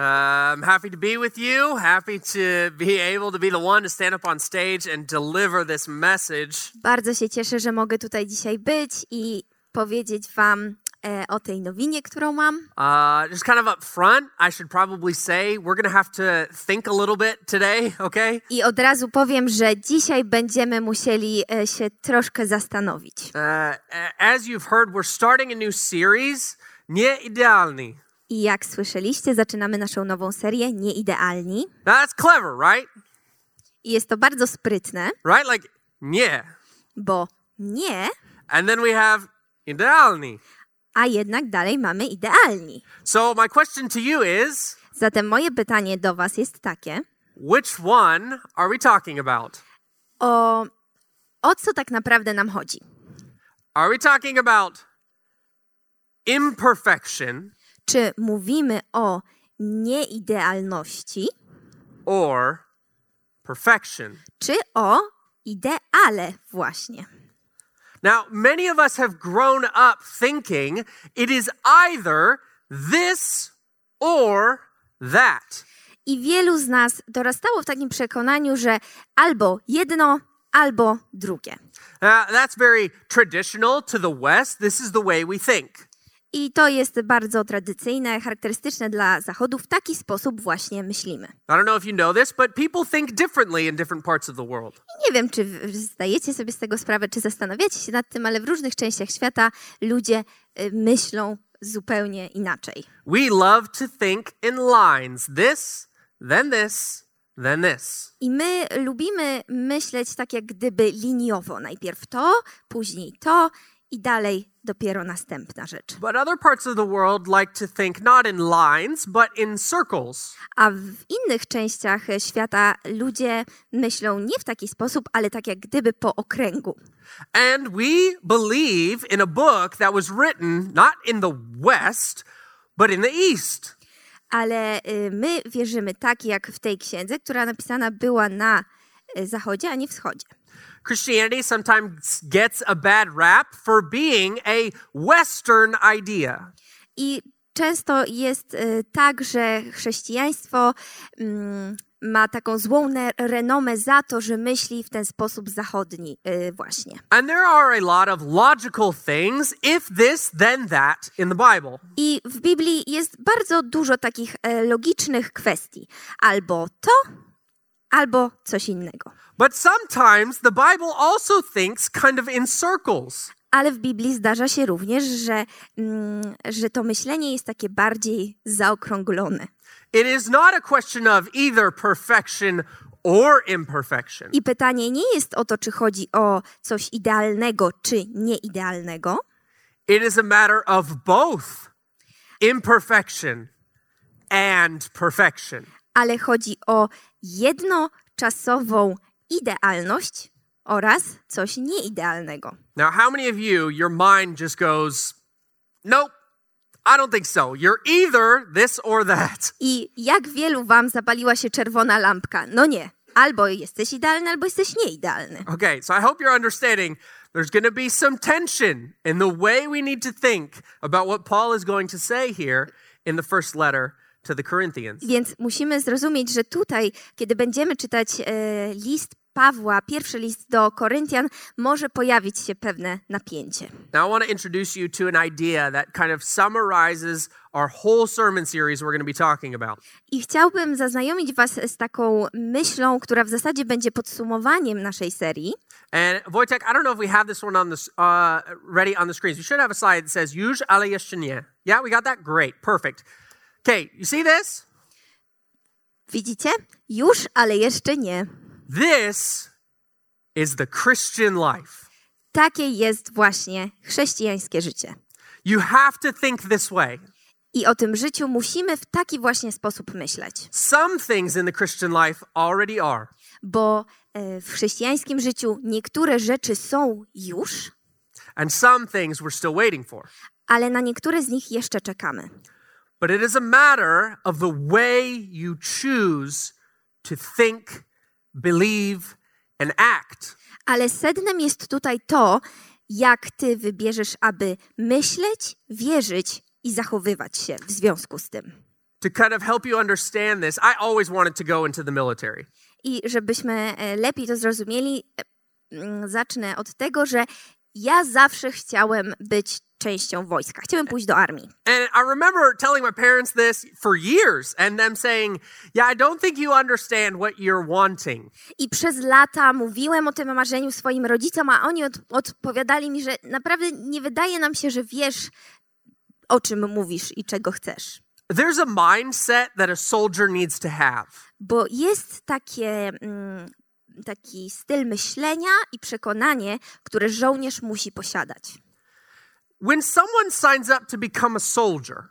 I'm happy to be with you, happy to be able to be the one to stand up on stage and deliver this message. Bardzo się cieszę, że mogę tutaj dzisiaj być i powiedzieć Wam e, o tej nowinie, którą mam. Uh, just kind of up front, I should probably say we're going to have to think a little bit today, okay? I od razu powiem, że dzisiaj będziemy musieli e, się troszkę zastanowić. Uh, as you've heard, we're starting a new series, Nieidealni. I jak słyszeliście, zaczynamy naszą nową serię Nieidealni. Now that's clever, right? I jest to bardzo sprytne, Right? Like, nie. bo nie, And then we have idealni. a jednak dalej mamy idealni. So my question to you is, Zatem moje pytanie do Was jest takie: which one are we talking about? o, o co tak naprawdę nam chodzi? Are we talking about imperfection Czy mówimy o nieidealności, or perfection? czy o ideale właśnie? Now, many of us have grown up thinking it is either this or that. I wielu z nas dorastało w takim przekonaniu, że albo jedno, albo drugie. Now, that's very traditional to the West. This is the way we think. I to jest bardzo tradycyjne, charakterystyczne dla Zachodu. W taki sposób właśnie myślimy. I don't know if you know this, but people think differently in different parts of the world. I nie wiem, czy zdajecie sobie z tego sprawę, czy zastanawiacie się nad tym, ale w różnych częściach świata ludzie y, myślą zupełnie inaczej. We love to think in lines this, then this, then this. I my lubimy myśleć tak jak gdyby liniowo. Najpierw to, później to i dalej dopiero następna rzecz. But other parts of the world like to think not in lines, but in circles. A w innych częściach świata ludzie myślą nie w taki sposób, ale tak jak gdyby po okręgu. And we believe in a book that was written not in the West, but in the East. Ale y, my wierzymy tak jak w tej księdze, która napisana była na zachodzie, a nie wschodzie. Christianity sometimes gets a bad rap for being a Western idea. I często jest y, tak, że chrześcijaństwo mm, ma taką złą renomę za to, że myśli w ten sposób zachodni y, właśnie. And there are a lot of logical things, if this, then that, in the Bible. I w Biblii jest bardzo dużo takich logicznych kwestii. Albo to, albo coś innego. But sometimes the Bible also thinks kind of in circles. Ale w Biblii zdarza się również, że, mm, że to myślenie jest takie bardziej zaokrąglone. It is not a question of either perfection or imperfection. I pytanie nie jest o to, czy chodzi o coś idealnego, czy nieidealnego, It is a matter of both imperfection and perfection. Ale chodzi o jednoczasową idealność oraz coś nieidealnego. Now, how many of you, your mind just goes, nope, I don't think so. You're either this or that. I jak wielu wam zapaliła się czerwona lampka? No nie. Albo jesteś idealny, albo jesteś nieidealny. Okay, so I hope you're understanding there's going to be some tension in the way we need to think about what Paul is going to say here in the first letter to the Corinthians. Więc musimy zrozumieć, że tutaj, kiedy będziemy czytać e, list Pawła, pierwszy list do Koryntian, może pojawić się pewne napięcie. Now, I want to introduce you to an idea that kind of summarizes our whole sermon series we're going to be talking about. I chciałbym zaznajomić Was z taką myślą, która w zasadzie będzie podsumowaniem naszej serii. And Wojtek, I don't know if we have this one on the uh, ready on the screens. We should have a slide that says "Już, ale jeszcze nie." Yeah, we got that. Great, perfect. Okay, you see this? Widzicie? Już, ale jeszcze nie. This is the Christian life. Takie jest właśnie chrześcijańskie życie. You have to think this way. I o tym życiu musimy w taki właśnie sposób myśleć, Some things in the Christian life already are. bo e, w chrześcijańskim życiu niektóre rzeczy są już, and some things we're still waiting for. ale na niektóre z nich jeszcze czekamy. But it is a matter of the way you choose to think, believe, and act. Ale sednem jest tutaj to, jak ty wybierzesz, aby myśleć, wierzyć i zachowywać się w związku z tym. To kind of help you understand this, I always wanted to go into the military. I żebyśmy e, lepiej to zrozumieli, e, zacznę od tego, że ja zawsze chciałem być częścią wojska. Chciałem pójść do armii. And I remember telling my parents this for years and them saying, Yeah, I don't think you understand what you're wanting. I przez lata mówiłem o tym marzeniu swoim rodzicom, a oni od, odpowiadali mi, że naprawdę nie wydaje nam się, że wiesz, o czym mówisz i czego chcesz. There's a mindset that a soldier needs to have. Bo jest takie, mm, taki styl myślenia i przekonanie, które żołnierz musi posiadać. When someone signs up to become a soldier,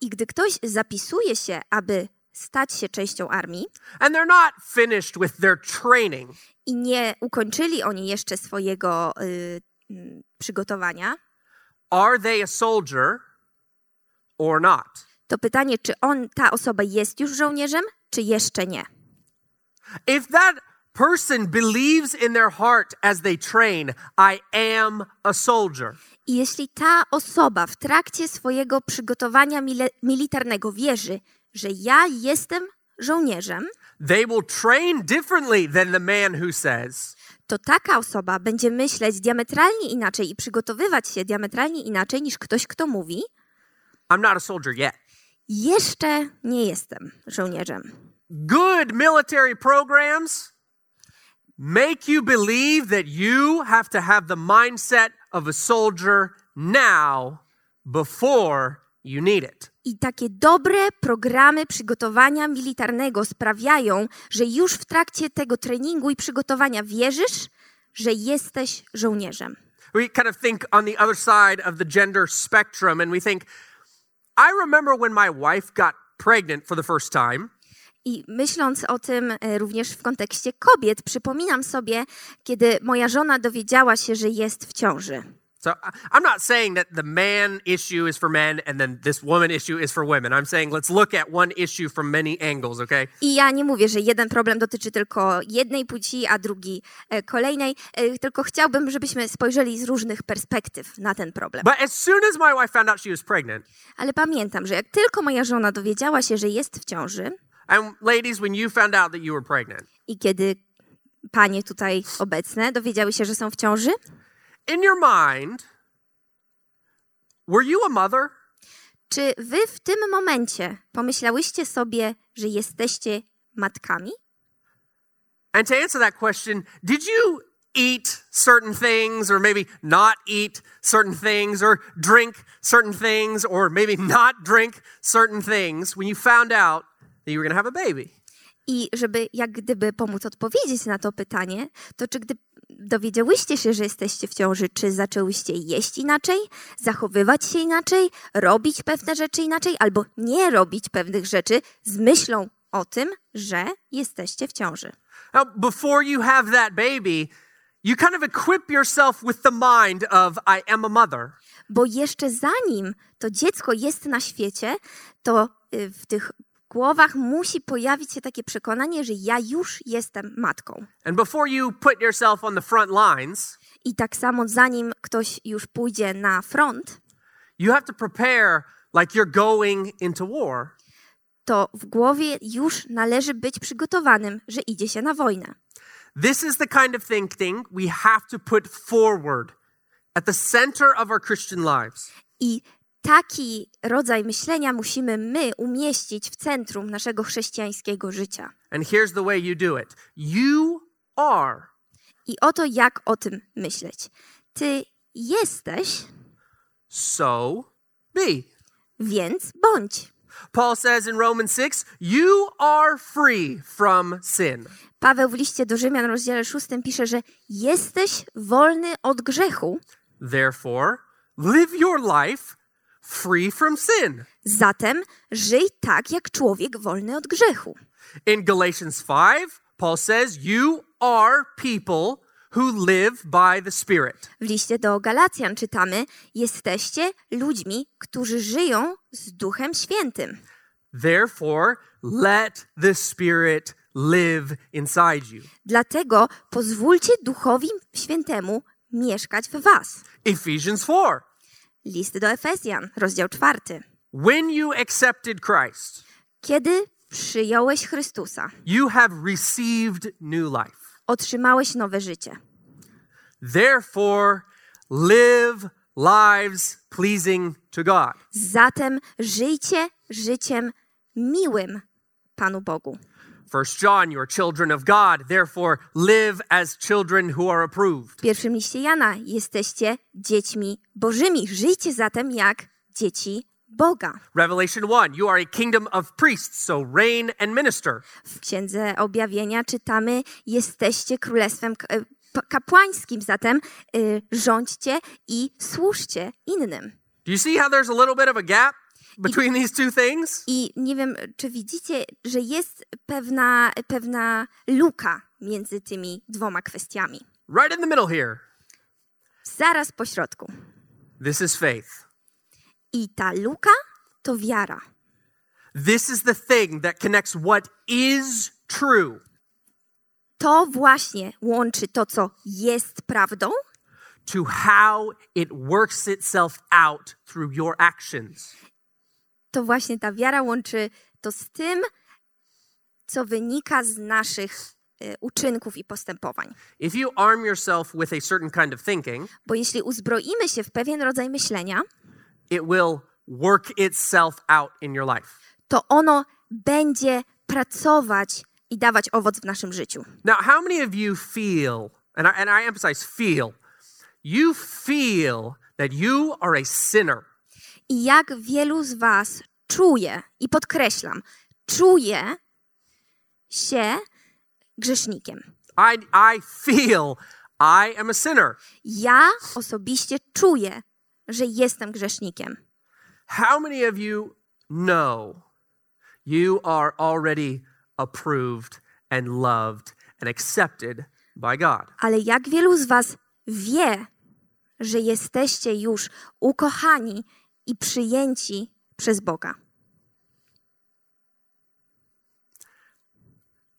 I gdy ktoś zapisuje się, aby stać się częścią armii and they're not finished with their training, i nie ukończyli oni jeszcze swojego y, mm, przygotowania, are they a soldier or not? to pytanie, czy on, ta osoba jest już żołnierzem, czy jeszcze nie. If that person believes in their heart as they train, I am a soldier, I jeśli ta osoba w trakcie swojego przygotowania militarnego wierzy, że ja jestem żołnierzem, they will train differently than the man who says, to taka osoba będzie myśleć diametralnie inaczej i przygotowywać się diametralnie inaczej niż ktoś, kto mówi: I'm not a soldier yet. Jeszcze nie jestem żołnierzem. Good military programs make you believe that you have to have the mindset of a soldier now before you need it. I takie dobre programy przygotowania militarnego sprawiają, że już w trakcie tego treningu i przygotowania wierzysz, że jesteś żołnierzem. We kind of think on the other side of the gender spectrum and we think, I remember when my wife got pregnant for the first time. I myśląc o tym e, również w kontekście kobiet, przypominam sobie, kiedy moja żona dowiedziała się, że jest w ciąży. So I- I'm not saying that the man issue is for men and then this woman issue is for women. I'm saying let's look at one issue from many angles, okay? I ja nie mówię, że jeden problem dotyczy tylko jednej płci, a drugi e, kolejnej, e, tylko chciałbym, żebyśmy spojrzeli z różnych perspektyw na ten problem. But as soon as my wife found out she was pregnant, Ale pamiętam, że jak tylko moja żona dowiedziała się, że jest w ciąży and ladies, when you found out that you were pregnant, i kiedy panie tutaj obecne dowiedziały się, że są w ciąży, in your mind, were you a mother? czy wy w tym momencie pomyślałyście sobie, że jesteście matkami? And to answer that question, did you eat certain things or maybe not eat certain things or drink certain things or maybe not drink certain things when you found out that you were going to have a baby? I żeby jak gdyby pomóc odpowiedzieć na to pytanie, to czy gdy dowiedziałyście się, że jesteście w ciąży, czy zaczęłyście jeść inaczej, zachowywać się inaczej, robić pewne rzeczy inaczej, albo nie robić pewnych rzeczy z myślą o tym, że jesteście w ciąży? Now, before you have that baby, you kind of equip yourself with the mind of, I am a mother. Bo jeszcze zanim to dziecko jest na świecie, to y, w tych głowach musi pojawić się takie przekonanie, że ja już jestem matką. And before you put yourself on the front lines, I tak samo zanim ktoś już pójdzie na front, you have to prepare like you're going into war. to w głowie już należy być przygotowanym, że idzie się na wojnę. This is the kind of thinking we have to put forward at the center of our Christian lives. I taki rodzaj myślenia musimy my umieścić w centrum naszego chrześcijańskiego życia. And here's the way you do it you are, I oto jak o tym myśleć. Ty jesteś, so be. więc bądź. Paul says in Romans 6, you are free from sin. Paweł w liście do Rzymian, rozdziale 6 pisze, że jesteś wolny od grzechu, Therefore, live your life free from sin. zatem żyj tak jak człowiek wolny od grzechu. In Galatians 5, Paul says, You are people who live by the Spirit. W liście do Galacjan czytamy: Jesteście ludźmi, którzy żyją z Duchem Świętym. Therefore, let the Spirit live inside you. Dlatego pozwólcie Duchowi Świętemu mieszkać w Was. Ephesians 4. List do Efezjan, rozdział 4. When you accepted Christ, Kiedy przyjąłeś Chrystusa, you have received new life. otrzymałeś nowe życie. Therefore, live lives pleasing to God. Zatem żyjcie życiem miłym Panu Bogu. First John, you are children of God, therefore live as children who are approved. W pierwszym liście Jana jesteście dziećmi Bożymi. Żyjcie zatem jak dzieci Boga. Revelation 1, you are a kingdom of priests, so reign and minister. W Księdze Objawienia czytamy: Jesteście królestwem e, kapłańskim, zatem y, rządźcie i służcie innym. Do you see how there's a little bit of a gap between these two things? I nie wiem, czy widzicie, że jest pewna, pewna luka między tymi dwoma kwestiami. Right in the middle here. Zaraz po środku. This is faith. I ta luka to wiara. This is the thing that connects what is true To właśnie łączy to, co jest prawdą, to how it works itself out through your actions. To właśnie ta wiara łączy to z tym, co wynika z naszych y, uczynków i postępowań. If you arm yourself with a certain kind of thinking, Bo jeśli uzbroimy się w pewien rodzaj myślenia, it will work itself out in your life. to ono będzie pracować i dawać owoc w naszym życiu. Now, how many of you feel, and I, and I emphasize feel, you feel that you are a sinner? I jak wielu z Was czuje, i podkreślam, czuje się grzesznikiem. I, I feel I am a sinner. Ja osobiście czuję, że jestem grzesznikiem. How many of you know you are already approved and loved and accepted by God? Ale jak wielu z Was wie, że jesteście już ukochani i przyjęci przez Boga?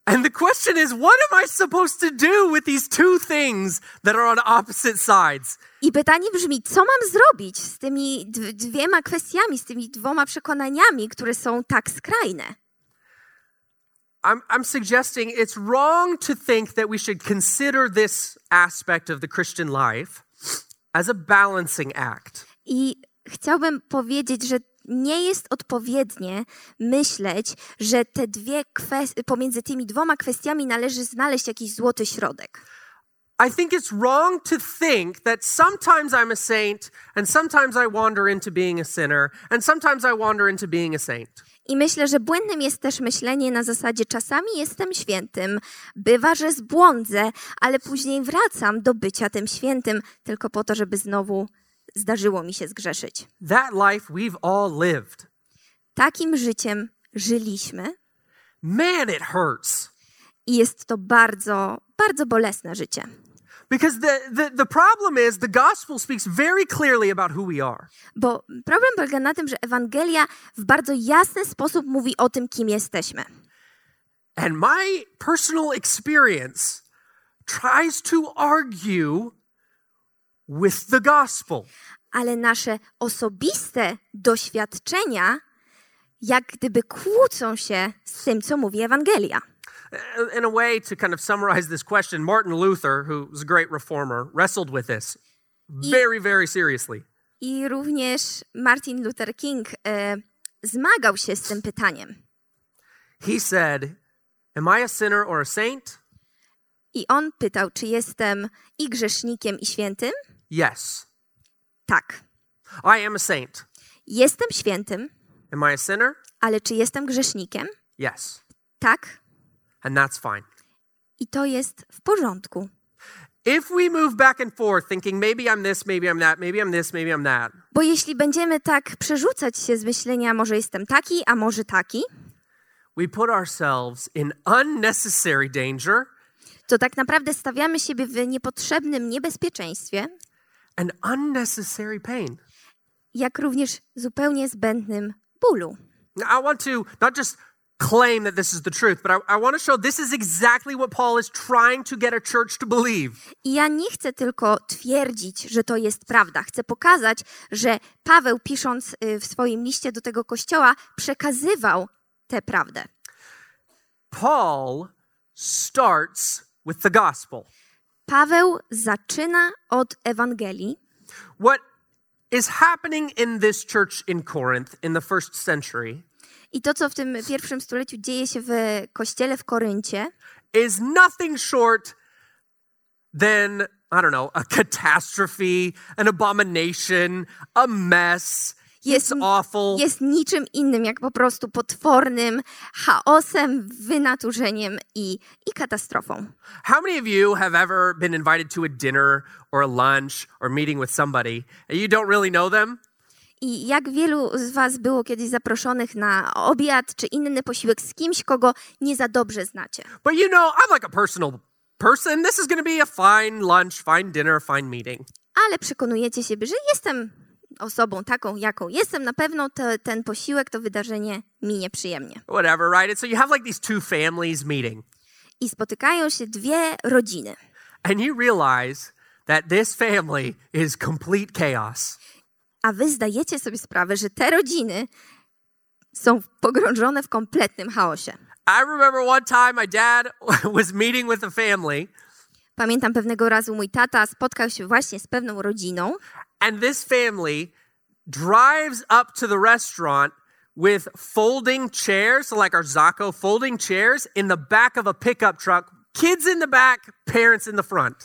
And the question is, what am I supposed to do with these two things that are on opposite sides? I pytanie brzmi, co mam zrobić z tymi dwiema kwestiami, z tymi dwoma przekonaniami, które są tak skrajne? I'm, I'm suggesting it's wrong to think that we should consider this aspect of the Christian life as a balancing act. I chciałbym powiedzieć, że nie jest odpowiednie myśleć, że te dwie kwestie, pomiędzy tymi dwoma kwestiami należy znaleźć jakiś złoty środek. I think it's wrong to think that sometimes I'm a saint and sometimes I wander into being a sinner and sometimes I wander into being a saint. I myślę, że błędnym jest też myślenie na zasadzie czasami jestem świętym, bywa, że zbłądzę, ale później wracam do bycia tym świętym tylko po to, żeby znowu zdarzyło mi się zgrzeszyć. That life we've all lived. Takim życiem żyliśmy Man, it hurts. i jest to bardzo, bardzo bolesne życie. Because the, the, the problem is the gospel speaks very clearly about who we are. Bo problem polega na tym, że Ewangelia w bardzo jasny sposób mówi o tym, kim jesteśmy. And my personal experience tries to argue with the gospel. Ale nasze osobiste doświadczenia jak gdyby kłócą się z tym, co mówi Ewangelia. In a way, to kind of summarize this question, Martin Luther, who was a great reformer, wrestled with this very, very seriously. I również Martin Luther King e, zmagał się z tym pytaniem. He said, Am I a sinner or a saint? I on pytał, czy jestem i grzesznikiem, i świętym? Yes, Tak. I am a saint. Jestem świętym, Am I a sinner? Ale czy jestem grzesznikiem? Yes. Tak. And that's fine. I to jest w porządku. If we move back and forth thinking maybe I'm this, maybe I'm that, maybe I'm this, maybe I'm that, Bo jeśli będziemy tak przerzucać się z myślenia, może jestem taki, a może taki, we put ourselves in unnecessary danger to tak naprawdę stawiamy siebie w niepotrzebnym niebezpieczeństwie, and unnecessary pain. jak również zupełnie zbędnym bólu. Now, I want to not just claim that this is the truth, but I, I want to show this is exactly what Paul is trying to get a church to believe. I ja nie chcę tylko twierdzić, że to jest prawda. Chcę pokazać, że Paweł, pisząc y, w swoim liście do tego kościoła, przekazywał tę prawdę. Paul starts with the gospel. Paweł zaczyna od Ewangelii. What is happening in this church in Corinth in the first century I to, co w tym pierwszym stuleciu dzieje się w kościele w Koryncie, is nothing short than, I don't know, a catastrophe, an abomination, a mess. Jest- it's awful. jest niczym innym jak po prostu potwornym chaosem, wynaturzeniem i, i katastrofą. How many of you have ever been invited to a dinner or a lunch or meeting with somebody and you don't really know them? I jak wielu z Was było kiedyś zaproszonych na obiad czy inny posiłek z kimś, kogo nie za dobrze znacie? But you know, I'm like a personal person. This is going to be a fine lunch, fine dinner, fine meeting. Ale przekonujecie siebie, że jestem osobą taką, jaką jestem, na pewno te, ten posiłek, to wydarzenie minie przyjemnie. Whatever, right? And so you have like these two families meeting, I spotykają się dwie rodziny. and you realize that this family is complete chaos. A wy zdajecie sobie sprawę, że te rodziny są pogrążone w kompletnym chaosie. I remember one time my dad was meeting with a family, Pamiętam pewnego razu mój tata spotkał się właśnie z pewną rodziną and this family drives up to the restaurant with folding chairs, so like our Zaco, folding chairs in the back of a pickup truck, kids in the back, parents in the front.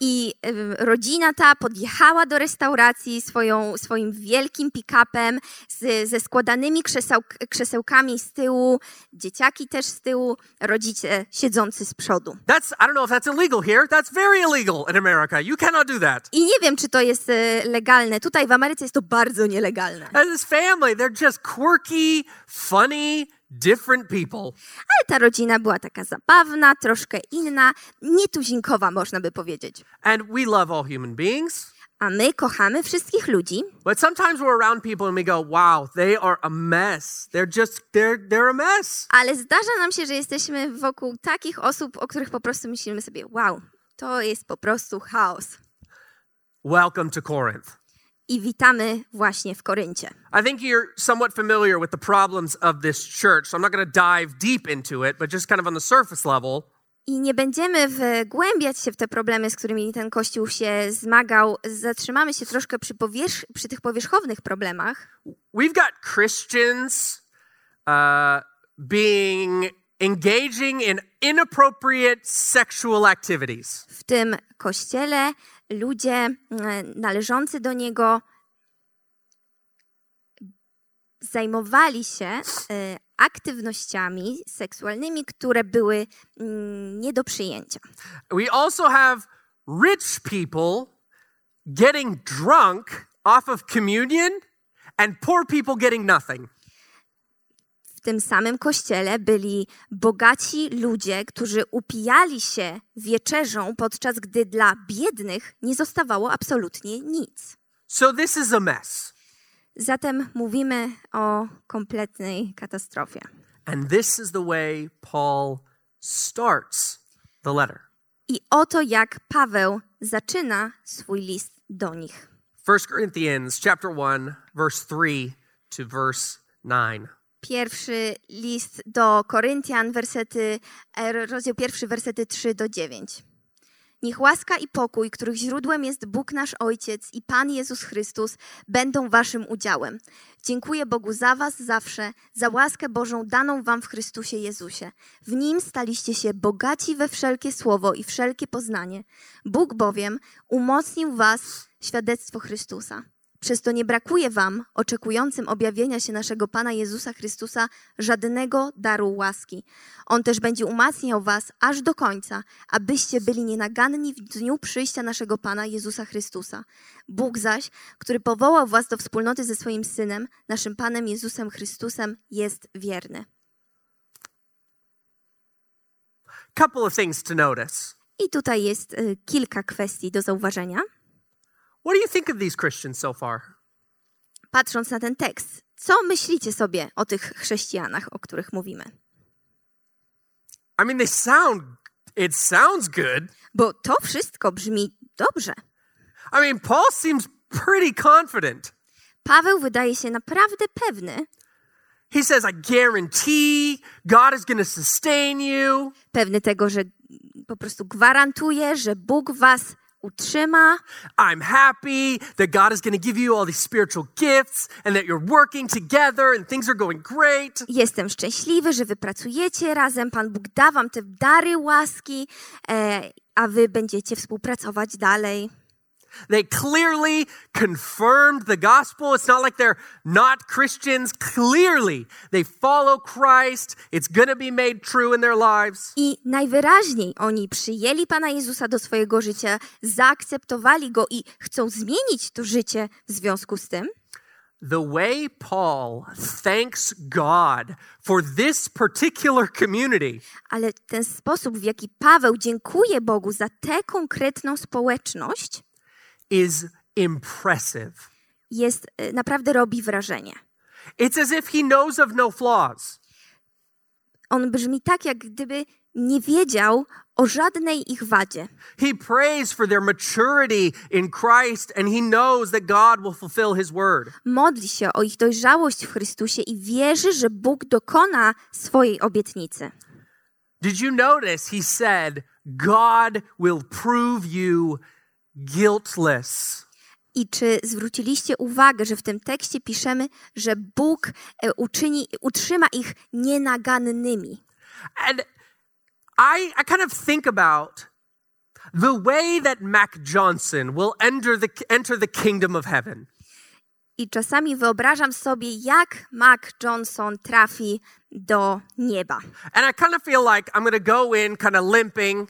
I rodzina ta podjechała do restauracji swoją, swoim wielkim pick-upem z, ze składanymi krzeseł, krzesełkami z tyłu, dzieciaki też z tyłu, rodzice siedzący z przodu. That's, I don't know if that's illegal here. That's very illegal in America. You cannot do that. I nie wiem, czy to jest e, legalne. Tutaj w Ameryce jest to bardzo nielegalne. And this family, they're just quirky, funny, different people. Ale ta rodzina była taka zabawna, troszkę inna, nietuzinkowa, można by powiedzieć. And we love all human beings. A my kochamy wszystkich ludzi, But sometimes we're around people and we go, wow, they are a mess. They're just, they're, they're a mess. ale zdarza nam się, że jesteśmy wokół takich osób, o których po prostu myślimy sobie, wow, to jest po prostu chaos. Welcome to Corinth. I witamy właśnie w Koryncie. I think you're somewhat familiar with the problems of this church. So I'm not going to dive deep into it, but just kind of on the surface level. I nie będziemy wgłębiać się w te problemy, z którymi ten kościół się zmagał. Zatrzymamy się troszkę przy, powierzch- przy tych powierzchownych problemach. We've got Christians uh, being engaging in inappropriate sexual activities. W tym kościele ludzie e, należący do niego zajmowali się e, aktywnościami seksualnymi, które były mm, nie do przyjęcia. We also have rich people getting drunk off of communion and poor people getting nothing. W tym samym kościele byli bogaci ludzie, którzy upijali się wieczerzą, podczas gdy dla biednych nie zostawało absolutnie nic. So this is a mess. Zatem mówimy o kompletnej katastrofie. And this is the way Paul starts the letter. I oto jak Paweł zaczyna swój list do nich. 1 Corinthians chapter 1 verse 3 to verse 9. Pierwszy list do Koryntian, wersety, e, rozdział pierwszy, wersety 3 do 9. Niech łaska i pokój, których źródłem jest Bóg nasz Ojciec i Pan Jezus Chrystus, będą waszym udziałem. Dziękuję Bogu za was zawsze, za łaskę Bożą daną wam w Chrystusie Jezusie. W Nim staliście się bogaci we wszelkie słowo i wszelkie poznanie. Bóg bowiem umocnił was świadectwo Chrystusa. Przez to nie brakuje wam, oczekującym objawienia się naszego Pana Jezusa Chrystusa, żadnego daru łaski. On też będzie umacniał was aż do końca, abyście byli nienaganni w dniu przyjścia naszego Pana Jezusa Chrystusa. Bóg zaś, który powołał was do wspólnoty ze swoim Synem, naszym Panem Jezusem Chrystusem, jest wierny. Couple of things to notice. I tutaj jest y, kilka kwestii do zauważenia. What do you think of these Christians so far? Patrząc na ten tekst, co myślicie sobie o tych chrześcijanach, o których mówimy? I mean, they sound, it sounds good. Bo to wszystko brzmi dobrze. I mean, Paul seems pretty confident. Paweł wydaje się naprawdę pewny, He says, I guarantee God is going to sustain you. pewny tego, że po prostu gwarantuje, że Bóg was utrzyma, I'm happy that God is going to give you all these spiritual gifts and that you're working together and things are going great. Jestem szczęśliwy, że wy pracujecie razem. Pan Bóg da wam te dary łaski, e, a wy będziecie współpracować dalej. They clearly confirmed the gospel. It's not like they're not Christians. Clearly, they follow Christ. It's going to be made true in their lives. I najwyraźniej oni przyjęli Pana Jezusa do swojego życia, zaakceptowali go i chcą zmienić to życie w związku z tym. The way Paul thanks God for this particular community Ale ten sposób, w jaki Paweł dziękuje Bogu za tę konkretną społeczność, is impressive. jest e, naprawdę robi wrażenie. It's as if he knows of no flaws. On brzmi tak, jak gdyby nie wiedział o żadnej ich wadzie. He prays for their maturity in Christ and he knows that God will fulfill his word. Modli się o ich dojrzałość w Chrystusie i wierzy, że Bóg dokona swojej obietnicy. Did you notice he said, God will prove you guiltless? I czy zwróciliście uwagę, że w tym tekście piszemy, że Bóg e, uczyni, utrzyma ich nienagannymi? And I, I kind of think about the way that Mac Johnson will enter the, enter the kingdom of heaven. I czasami wyobrażam sobie, jak Mac Johnson trafi do nieba. And I kind of feel like I'm going to go in kind of limping,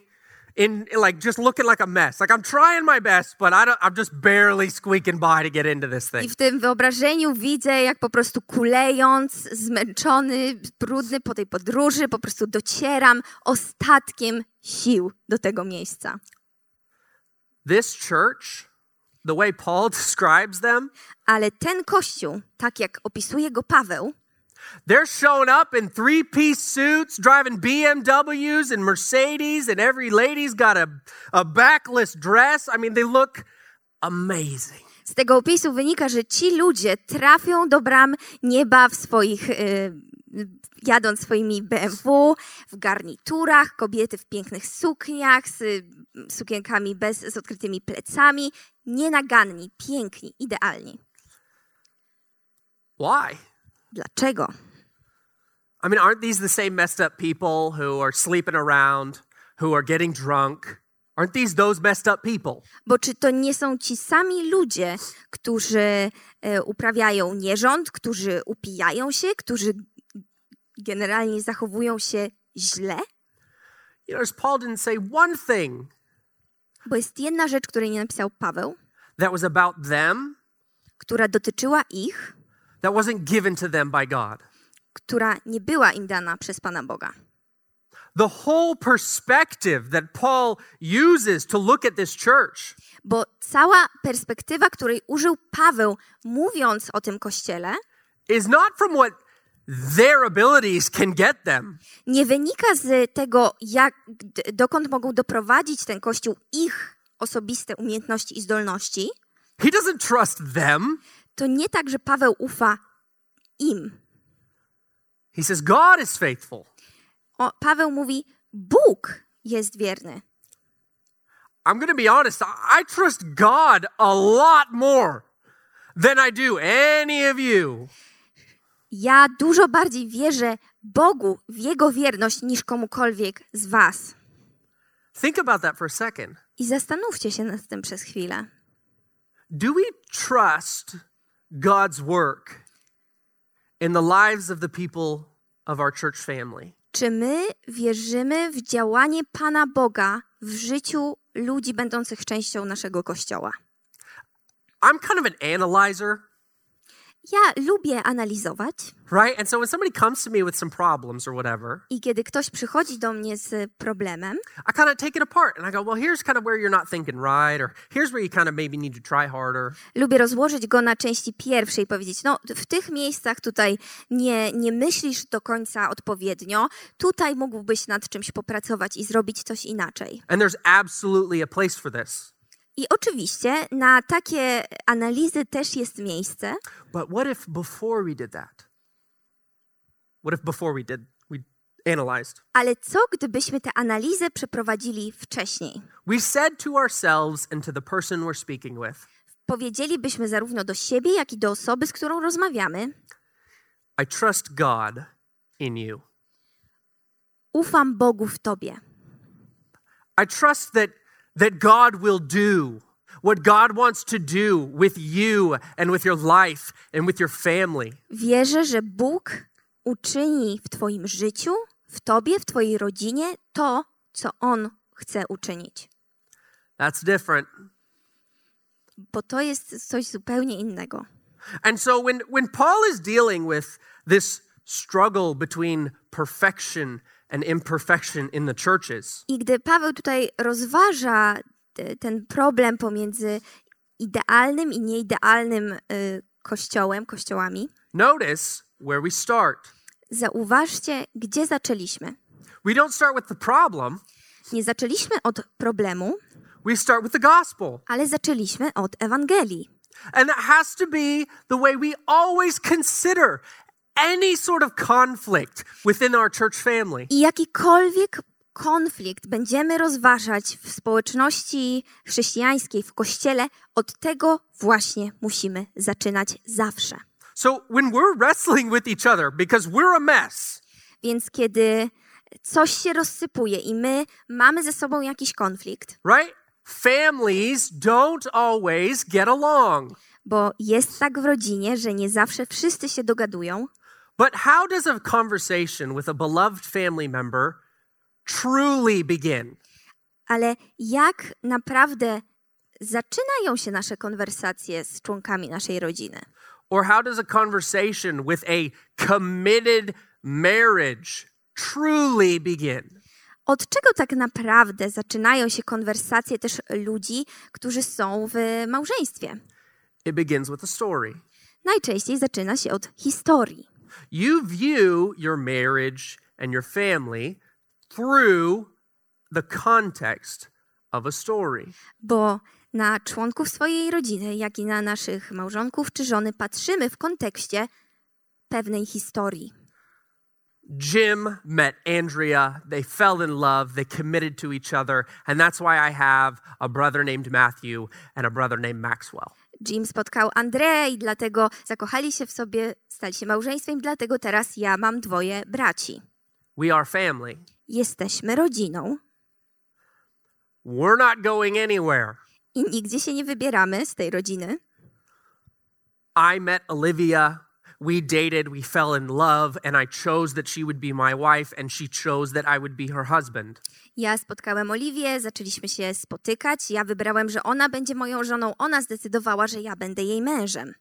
in like just looking like a mess. Like I'm trying my best, but I don't, I'm just barely squeaking by to get into this I thing. w tym wyobrażeniu widzę, jak po prostu kulejąc, zmęczony, brudny po tej podróży, po prostu docieram ostatkiem sił do tego miejsca. This church, the way Paul describes them, Ale ten kościół, tak jak opisuje go Paweł, they're showing up in three piece suits, driving BMWs and Mercedes, and every lady's got a, a backless dress. I mean, they look amazing. z tego opisu wynika, że ci ludzie trafią do bram nieba w swoich, y, jadąc swoimi BMW, w garniturach, kobiety w pięknych sukniach, z sukienkami bez, z odkrytymi plecami, nienaganni, piękni, idealni. Why? Dlaczego? I mean, aren't these the same messed up people who are sleeping around, who are getting drunk? Aren't these those messed up people? Bo czy to nie są ci sami ludzie, którzy e, uprawiają nierząd, którzy upijają się, którzy generalnie zachowują się źle? You notice Paul didn't say one thing Bo jest jedna rzecz, której nie napisał Paweł, that was about them która dotyczyła ich, that wasn't given to them by God. która nie była im dana przez Pana Boga. The whole perspective that Paul uses to look at this church Bo cała perspektywa, której użył Paweł, mówiąc o tym kościele, is not from what their abilities can get them. nie wynika z tego, jak, d- dokąd mogą doprowadzić ten kościół ich osobiste umiejętności i zdolności. He doesn't trust them. To nie tak, że Paweł ufa im. He says, God is faithful. O, Paweł mówi, Bóg jest wierny. I'm going to be honest, I trust God a lot more than I do any of you. Ja dużo bardziej wierzę Bogu w Jego wierność niż komukolwiek z Was. Think about that for a second. I zastanówcie się nad tym przez chwilę. do we trust God's work in the lives of the people of our church family? Czy my wierzymy w działanie Pana Boga w życiu ludzi będących częścią naszego kościoła? I'm kind of an analyzer, Ja lubię analizować right? And so when somebody comes to me with some problems or whatever, i kiedy ktoś przychodzi do mnie z problemem, I kind of take it apart and I go, well, here's kind of where you're not thinking right, or here's where you kind of maybe need to try harder. lubię rozłożyć go na części pierwszej i powiedzieć, no w tych miejscach tutaj nie, nie myślisz do końca odpowiednio, tutaj mógłbyś nad czymś popracować i zrobić coś inaczej. And there's absolutely a place for this. I oczywiście na takie analizy też jest miejsce, But what if before we did that? What if before we did, we analyzed? ale co gdybyśmy tę analizę przeprowadzili wcześniej? We said to ourselves and to the person we're speaking with, Powiedzielibyśmy zarówno do siebie, jak i do osoby, z którą rozmawiamy: I trust God in you. Ufam Bogu w Tobie. I trust that, that God will do what God wants to do with you and with your life and with your family. Wierzę, że Bóg uczyni w Twoim życiu, w Tobie, w Twojej rodzinie to, co On chce uczynić. That's different. Bo to jest coś zupełnie innego. And so when, when Paul is dealing with this struggle between perfection and imperfection in the churches, I gdy Paweł tutaj rozważa te- ten problem pomiędzy idealnym i nieidealnym y, kościołem, kościołami, notice where we start. zauważcie, gdzie zaczęliśmy. We don't start with the problem, Nie zaczęliśmy od problemu, we start with the gospel. ale zaczęliśmy od Ewangelii. And that has to be the way we always consider any sort of conflict within our church family. I jakikolwiek konflikt będziemy rozważać w społeczności chrześcijańskiej, w kościele, od tego właśnie musimy zaczynać zawsze. So when we're wrestling with each other because we're a mess, Więc kiedy coś się rozsypuje i my mamy ze sobą jakiś konflikt, right? Families don't always get along. bo jest tak w rodzinie, że nie zawsze wszyscy się dogadują, But how does a conversation with a beloved family member truly begin? ale jak naprawdę zaczynają się nasze konwersacje z członkami naszej rodziny? Or how does a conversation with a committed marriage truly begin? Od czego tak naprawdę zaczynają się konwersacje też ludzi, którzy są w małżeństwie? It begins with a story. Najczęściej zaczyna się od historii. You view your marriage and your family through the context of a story. Bo na członków swojej rodziny, jak i na naszych małżonków czy żony patrzymy w kontekście pewnej historii. Jim met Andrea. They fell in love. They committed to each other. And that's why I have a brother named Matthew and a brother named Maxwell. Jim spotkał Andreę i dlatego zakochali się w sobie, stali się małżeństwem, dlatego teraz ja mam dwoje braci. We are family. Jesteśmy rodziną We're not going anywhere. i nigdzie się nie wybieramy z tej rodziny. I met Olivia. We dated. We fell in love. And I chose that she would be my wife, and she chose that I would be her husband. Ja spotkałem Oliwię, zaczęliśmy się spotykać. Ja wybrałem, że ona będzie moją żoną. Ona zdecydowała, że ja będę jej mężem.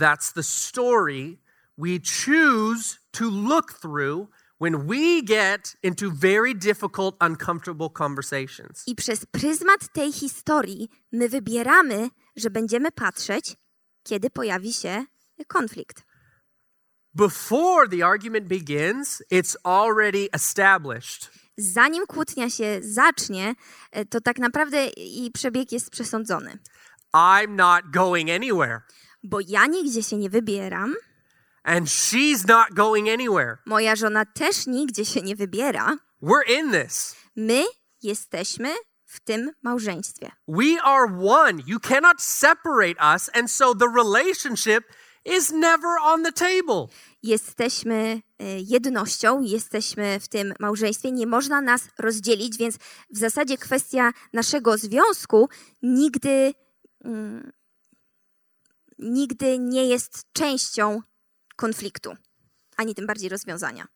That's the story we choose to look through when we get into very difficult, uncomfortable conversations. I przez pryzmat tej historii my wybieramy, że będziemy patrzeć, kiedy pojawi się konflikt. Before the argument begins, it's already established. Zanim kłótnia się zacznie, e, to tak naprawdę i przebieg jest przesądzony. I'm not going anywhere, Bo ja nigdzie się nie wybieram, and she's not going anywhere. moja żona też nigdzie się nie wybiera. We're in this. My jesteśmy w tym małżeństwie. We are one. You cannot separate us, and so the relationship is never on the table. Jesteśmy e, jednością, jesteśmy w tym małżeństwie, nie można nas rozdzielić, więc w zasadzie kwestia naszego związku nigdy mm, nigdy nie jest częścią konfliktu, ani tym bardziej rozwiązania.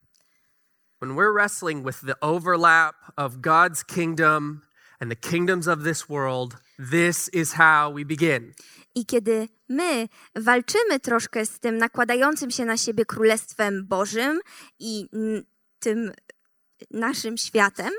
When we're wrestling with the overlap of God's kingdom and the kingdoms of this world, this is how we begin. I kiedy my walczymy troszkę z tym nakładającym się na siebie królestwem Bożym i tym naszym światem,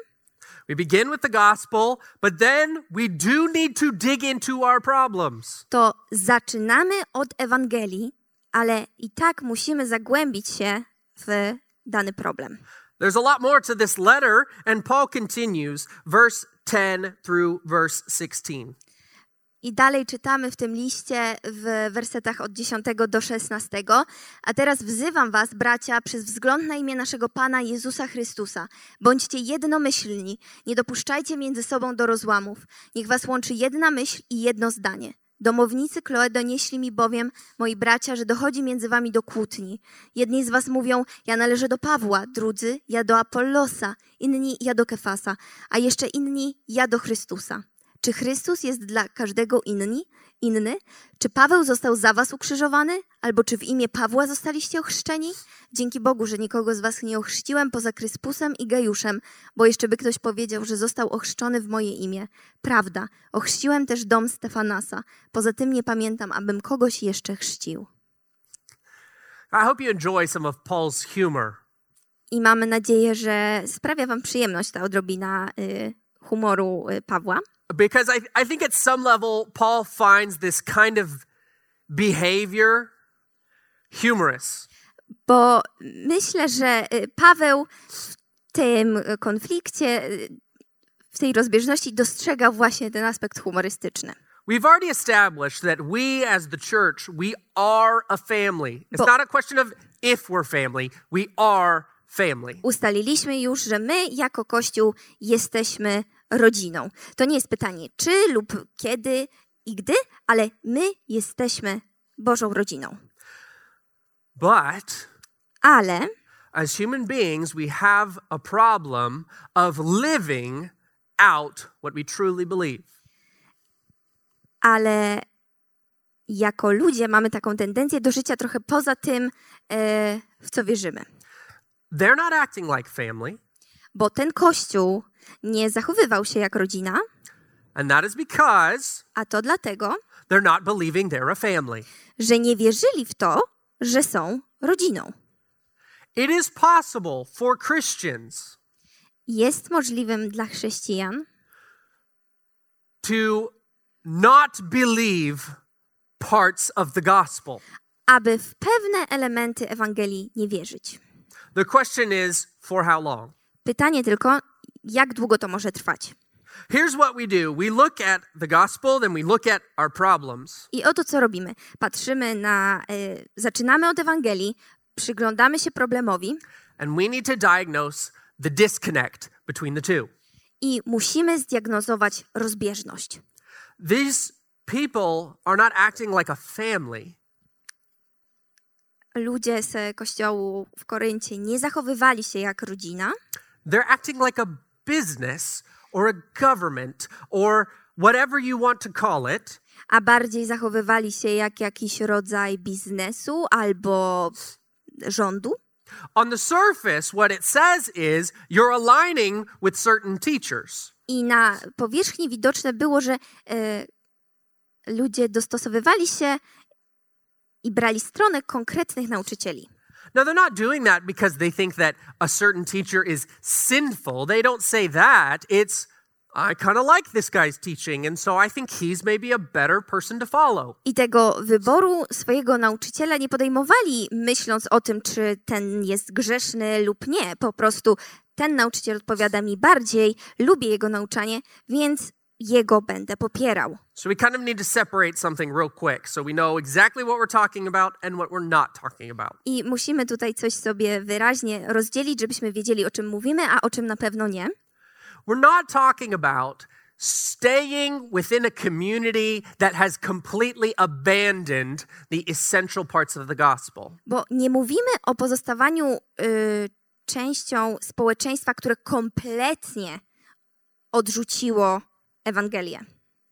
We begin with the gospel, but then we do need to dig into our problems. to zaczynamy od Ewangelii, ale i tak musimy zagłębić się w dany problem. There's a lot more to this letter, and Paul continues, verse 10 through verse 16. I dalej czytamy w tym liście w wersetach od 10 do 16. A teraz wzywam was, bracia, przez wzgląd na imię naszego Pana Jezusa Chrystusa. Bądźcie jednomyślni, nie dopuszczajcie między sobą do rozłamów. Niech was łączy jedna myśl i jedno zdanie. Domownicy Kloe donieśli mi bowiem, moi bracia, że dochodzi między wami do kłótni. Jedni z was mówią, ja należę do Pawła, drudzy, ja do Apollosa, inni, ja do Kefasa, a jeszcze inni, ja do Chrystusa. Czy Chrystus jest dla każdego inni, inny? Czy Paweł został za was ukrzyżowany? Albo czy w imię Pawła zostaliście ochrzczeni? Dzięki Bogu, że nikogo z was nie ochrzciłem poza Kryspusem i Gajuszem, bo jeszcze by ktoś powiedział, że został ochrzczony w moje imię. Prawda, ochrzciłem też dom Stefanasa. Poza tym nie pamiętam, abym kogoś jeszcze chrzcił. I hope you enjoy some of Paul's humor. I mamy nadzieję, że sprawia wam przyjemność ta odrobina y, humoru y, Pawła. Because I, I think at some level, Paul finds this kind of behavior humorous. bo myślę, że y, Paweł w tym konflikcie, w tej rozbieżności dostrzega właśnie ten aspekt humorystyczny. We've already established that we as the church, we are a family. It's Bo- not a question of if we're family, we are family. Ustaliliśmy już, że my jako Kościół jesteśmy rodziną. To nie jest pytanie czy lub kiedy i gdy, ale my jesteśmy Bożą rodziną. But Ale as human beings, we have a problem of living out what we truly believe. ale jako ludzie mamy taką tendencję do życia trochę poza tym, e, w co wierzymy. They're not acting like family, Bo ten kościół nie zachowywał się jak rodzina, and that is because a to dlatego, they're not believing they're a family. że nie wierzyli w to, że są rodziną. It is possible for Christians Jest możliwym dla chrześcijan, to not believe parts of the gospel. aby w pewne elementy Ewangelii nie wierzyć. The question is for how long? Pytanie tylko, jak długo to może trwać? Here's what we do we look at the gospel, then we look at our problems, I oto co robimy. Patrzymy na, y, zaczynamy od Ewangelii, przyglądamy się problemowi and we need to diagnose the disconnect between the two. i musimy zdiagnozować rozbieżność. These people are not acting like a family. Ludzie z kościołu w Koryncie nie zachowywali się jak rodzina, They're acting like a business or a government or whatever you want to call it. a bardziej zachowywali się jak jakiś rodzaj biznesu albo rządu. On the surface, what it says is you're aligning with certain teachers. I na powierzchni widoczne było, że e, ludzie dostosowywali się i brali stronę konkretnych nauczycieli. Now, they're not doing that because they think that a certain teacher is sinful. They don't say that. It's, I kind of like this guy's teaching, and so I think he's maybe a better person to follow. I tego wyboru swojego nauczyciela nie podejmowali, myśląc o tym, czy ten jest grzeszny lub nie. Po prostu ten nauczyciel odpowiada mi bardziej, lubię jego nauczanie, więc jego będę popierał. So we kind of need to separate something real quick so we know exactly what we're talking about and what we're not talking about. I musimy tutaj coś sobie wyraźnie rozdzielić, żebyśmy wiedzieli, o czym mówimy, a o czym na pewno nie. We're not talking about staying within a community that has completely abandoned the essential parts of the gospel. Bo nie mówimy o pozostawaniu y, częścią społeczeństwa, które kompletnie odrzuciło Ewangelię.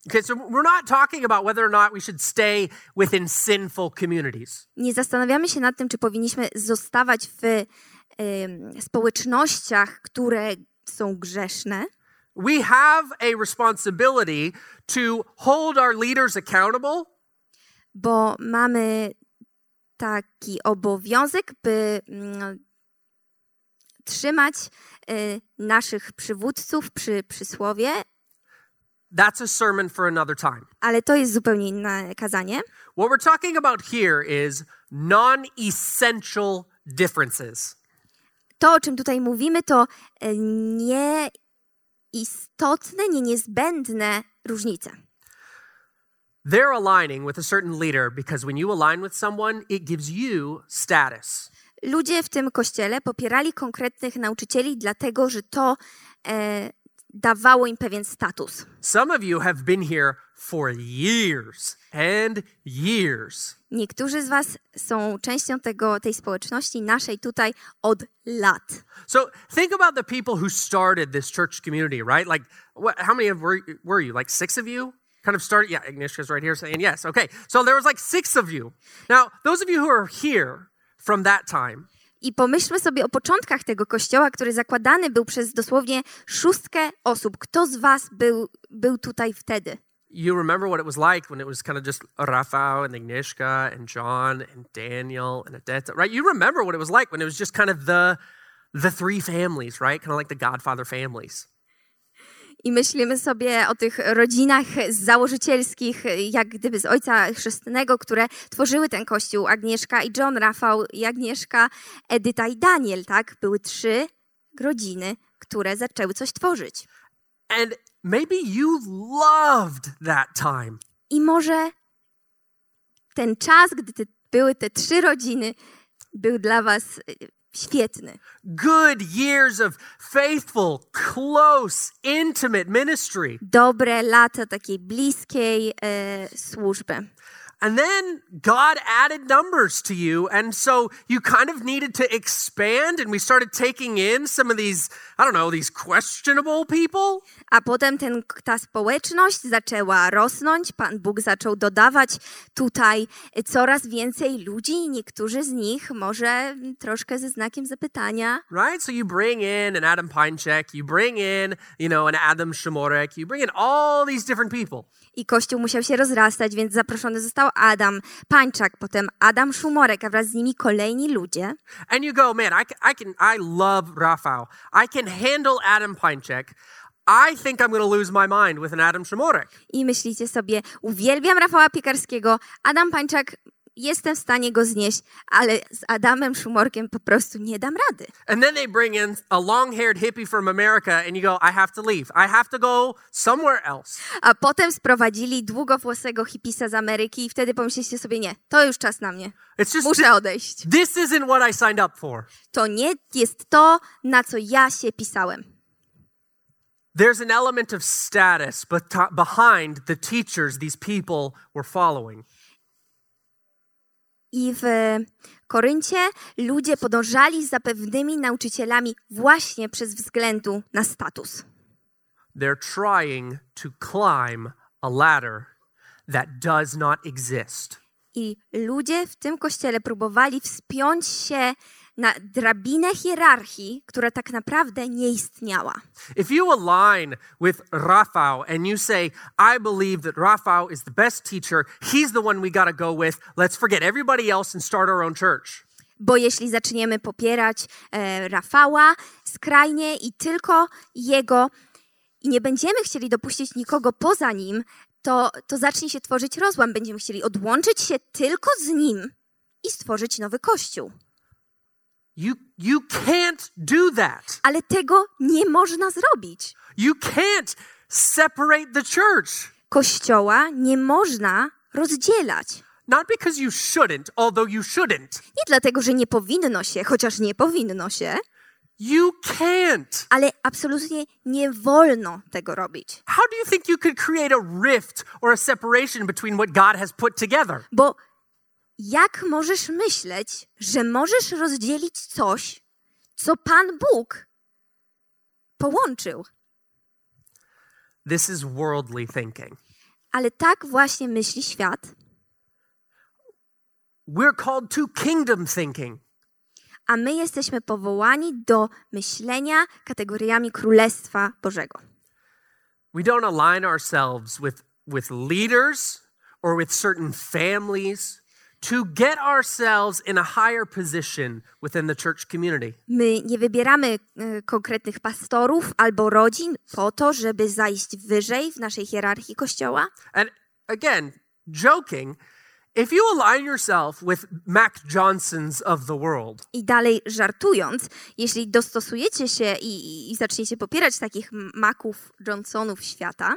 Okay, so we're not talking about whether or not we should stay within sinful communities. Nie zastanawiamy się nad tym, czy powinniśmy zostawać w em, społecznościach, które są grzeszne. We have a responsibility to hold our leaders accountable bo mamy taki obowiązek, by mm, trzymać y, naszych przywódców przy przysłowie, That's a sermon for another time. ale to jest zupełnie inne kazanie. What we're talking about here is non essential differences. To, o czym tutaj mówimy, to y, nieistotne, nie niezbędne różnice. They're aligning with a certain leader because when you align with someone, it gives you status. Ludzie w tym kościele popierali konkretnych nauczycieli, dlatego że to e, dawało im pewien status. Some of you have been here for years and years. Niektórzy z Was są częścią tego, tej społeczności naszej tutaj od lat. So think about the people who started this church community, right? Like, what, how many of were, were you? Like six of you? Kind of started? Yeah, Ignatius right here saying yes. Okay, so there was like six of you. Now, those of you who are here from that time, I pomyślmy sobie o początkach tego kościoła, który zakładany był przez dosłownie szóstkę osób. Kto z Was był, był tutaj wtedy? you remember what it was like when it was kind of just Rafael and Agnieszka and John and Daniel and Adeta, right? You remember what it was like when it was just kind of the the three families, right? Kind of like the Godfather families. I myślimy sobie o tych rodzinach założycielskich, jak gdyby z ojca chrzestnego, które tworzyły ten kościół. Agnieszka i John, Rafał i Agnieszka, Edyta i Daniel, tak? Były trzy rodziny, które zaczęły coś tworzyć. And maybe you loved that time. I może ten czas, gdy te, były te trzy rodziny, był dla was świetny. Good years of faithful, close, intimate ministry. Dobre lata takiej bliskiej e, służby. And then God added numbers to you. And so you kind of needed to expand. And we started taking in some of these, I don't know, these questionable people. A potem ten, ta społeczność zaczęła rosnąć, Pan Bóg zaczął dodawać tutaj coraz więcej ludzi niektórzy z nich może troszkę ze znakiem zapytania. Right? So you bring in an Adam Pinecheck, you bring in, you know, an Adam Shimorek, you bring in all these different people. I kościół musiał się rozrastać, więc zaproszony został Adam Pańczak, potem Adam Szumorek, a wraz z nimi kolejni ludzie. And you go, man, I can, I, can, I love Rafael. I can handle Adam Pinecheck. I think I'm going to lose my mind with an Adam Shimorek. I myślicie sobie, uwielbiam Rafała Piekarskiego, Adam Pańczak, jestem w stanie go znieść, ale z Adamem Szumorkiem po prostu nie dam rady. And then they bring in a long haired hippie from America, and you go, I have to leave. I have to go somewhere else. A potem sprowadzili długowłosego hipisa z Ameryki i wtedy pomyśleliście sobie, nie, to już czas na mnie. Muszę odejść. this isn't what I signed up for. To nie jest to, na co ja się pisałem. There's an element of status behind the teachers these people were following. I w Koryncie ludzie podążali za pewnymi nauczycielami właśnie przez względu na status. They're trying to climb a ladder that does not exist. I ludzie w tym kościele próbowali wspiąć się na drabinę hierarchii, która tak naprawdę nie istniała. If you align with Rafał and you say, I believe that Rafał is the best teacher, he's the one we got to go with, let's forget everybody else and start our own church. Bo jeśli zaczniemy popierać e, Rafała skrajnie i tylko jego, i nie będziemy chcieli dopuścić nikogo poza nim, to, to zacznie się tworzyć rozłam. Będziemy chcieli odłączyć się tylko z nim i stworzyć nowy kościół. You, you can't do that. Ale tego nie można zrobić. You can't separate the church. Kościoła nie można rozdzielać. Not because you shouldn't, although you shouldn't. Nie dlatego, że nie powinno się, chociaż nie powinno się, You can't. ale absolutnie nie wolno tego robić. How do you think you could create a rift or a separation between what God has put together? Bo jak możesz myśleć, że możesz rozdzielić coś, co Pan Bóg połączył? This is worldly thinking. Ale tak właśnie myśli świat, We're called to kingdom thinking. a my jesteśmy powołani do myślenia kategoriami Królestwa Bożego. We don't align ourselves with, with leaders or with certain families to get ourselves in a higher position within the church community. My nie wybieramy konkretnych pastorów albo rodzin po to, żeby zajść wyżej w naszej hierarchii kościoła. And again, joking, if you align yourself with Mac Johnsons of the world, I dalej żartując, jeśli dostosujecie się i, i- zaczniecie popierać takich m- maków Johnsonów świata,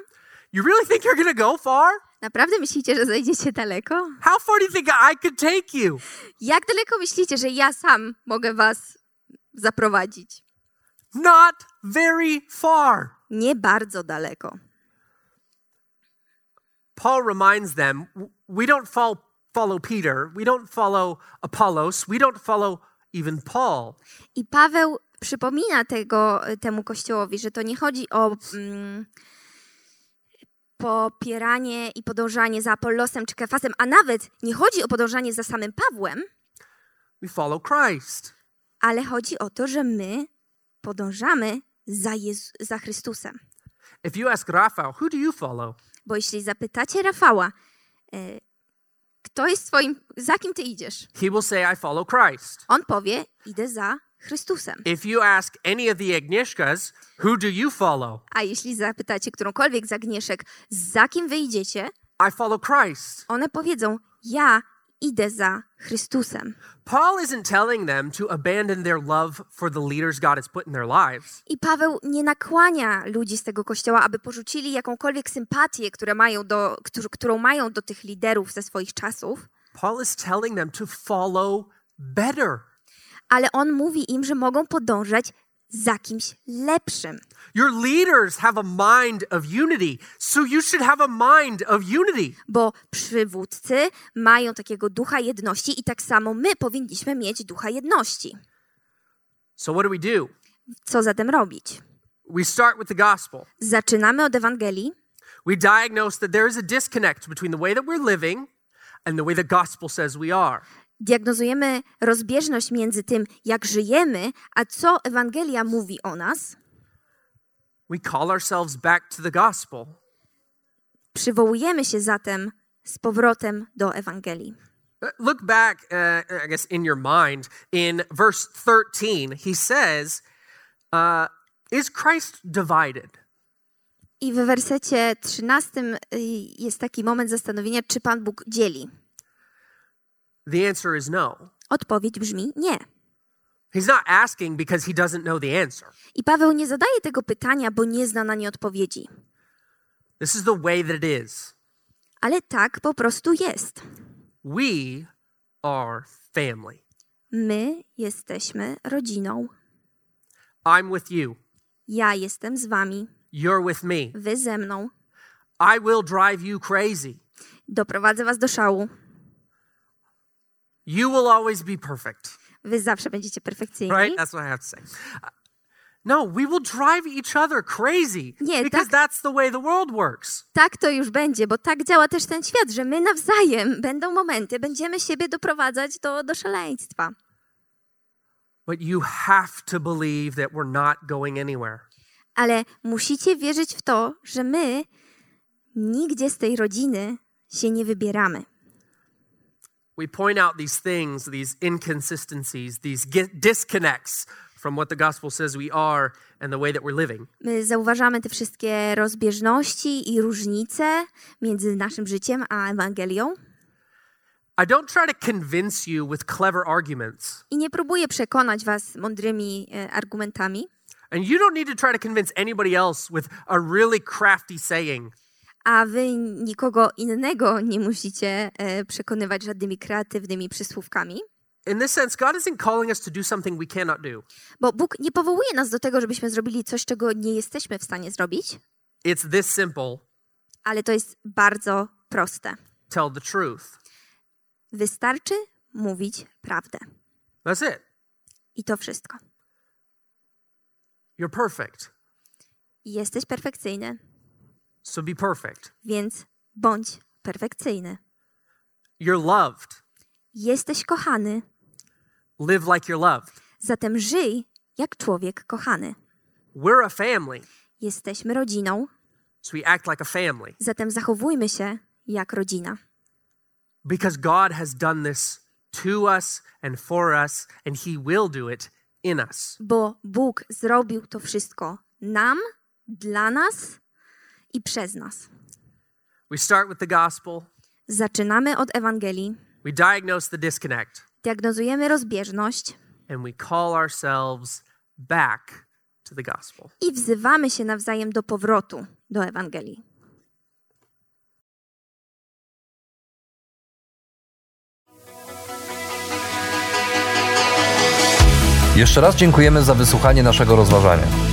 you really think you're going to go far? Naprawdę myślicie, że zajdziecie daleko? How far do you think I could take you? Jak daleko myślicie, że ja sam mogę was zaprowadzić? Not very far. Nie bardzo daleko. Paul reminds them we don't fol- follow Peter, we don't follow Apollos, we don't follow even Paul. I Paweł przypomina tego, temu kościołowi, że to nie chodzi o mm, popieranie i podążanie za Apollosem czy Kefasem, a nawet nie chodzi o podążanie za samym Pawłem, We follow Christ. ale chodzi o to, że my podążamy za, Jezu- za Chrystusem. If you ask Rafael, who do you follow? Bo jeśli zapytacie Rafała, e, kto jest twoim, za kim ty idziesz? He will say, I follow Christ. On powie, idę za Chrystusem. If you ask any of the Agnieszkas, who do you follow? A jeśli zapytacie którąkolwiek z Agnieszek, za kim wy idziecie, I follow Christ. one powiedzą, ja idę za Chrystusem. Paul isn't telling them to abandon their love for the leaders God has put in their lives. I Paweł nie nakłania ludzi z tego kościoła, aby porzucili jakąkolwiek sympatię, które mają do, którzy- którą mają do tych liderów ze swoich czasów, Paul is telling them to follow better. Ale on mówi im, że mogą podążać za kimś lepszym. Your leaders have a mind of unity, so you should have a mind of unity. Bo przywódcy mają takiego ducha jedności i tak samo my powinniśmy mieć ducha jedności. So, what do we do? Co zatem robić? We start with the gospel. Zaczynamy od Ewangelii We diagnose that there is a disconnect between the way that we're living and the way the gospel says we are. Diagnozujemy rozbieżność między tym, jak żyjemy, a co Ewangelia mówi o nas. We call ourselves back to the gospel. Przywołujemy się zatem z powrotem do Ewangelii. Uh, Look back, uh, I guess, in your mind, in verse 13, he says, uh, Is Christ divided? I w wersecie 13 y, jest taki moment zastanowienia, czy Pan Bóg dzieli. The answer is no. Odpowiedź brzmi nie. He's not asking because he doesn't know the answer. I Paweł nie zadaje tego pytania, bo nie zna na nie odpowiedzi. This is the way that it is. Ale tak po prostu jest. We are family. My jesteśmy rodziną. I'm with you. Ja jestem z wami, You're with me. wy ze mną. I will drive you crazy. Doprowadzę was do szału. You will always be perfect. Wy zawsze będziecie perfekcyjni. Right? That's what I have to say. Uh, No, we will drive each other crazy Nie, because tak- that's the way the world works. Tak to już będzie, bo tak działa też ten świat, że my nawzajem będą momenty, będziemy siebie doprowadzać do, do szaleństwa. But you have to believe that we're not going anywhere. Ale musicie wierzyć w to, że my nigdzie z tej rodziny się nie wybieramy. We point out these things, these inconsistencies, these disconnects from what the gospel says we are and the way that we're living. My zauważamy te wszystkie rozbieżności i różnice między naszym życiem a Ewangelią. I don't try to convince you with clever arguments. I nie próbuję przekonać was mądrymi e, argumentami, And you don't need to try to convince anybody else with a really crafty saying. A wy nikogo innego nie musicie e, przekonywać żadnymi kreatywnymi przysłówkami. In this sense, God isn't calling us to do something we cannot do. Bo Bóg nie powołuje nas do tego, żebyśmy zrobili coś, czego nie jesteśmy w stanie zrobić, It's this simple ale to jest bardzo proste. tell the truth. Wystarczy mówić prawdę. That's it. I to wszystko. You're perfect. Jesteś perfekcyjny, So be perfect. więc Bądź perfekcyjny. You're loved. Jesteś kochany, Live like you're loved. zatem żyj jak człowiek kochany. We're a family, Jesteśmy rodziną, so we act like a family zatem zachowujmy się jak rodzina. because God has done this to us and for us, and He will do it in us. Bo Bóg zrobił to wszystko nam, dla nas i przez nas. We start with the gospel, Zaczynamy od Ewangelii, we diagnose the disconnect, diagnozujemy rozbieżność and we call ourselves back to the gospel. i wzywamy się nawzajem do powrotu do Ewangelii. Jeszcze raz dziękujemy za wysłuchanie naszego rozważania.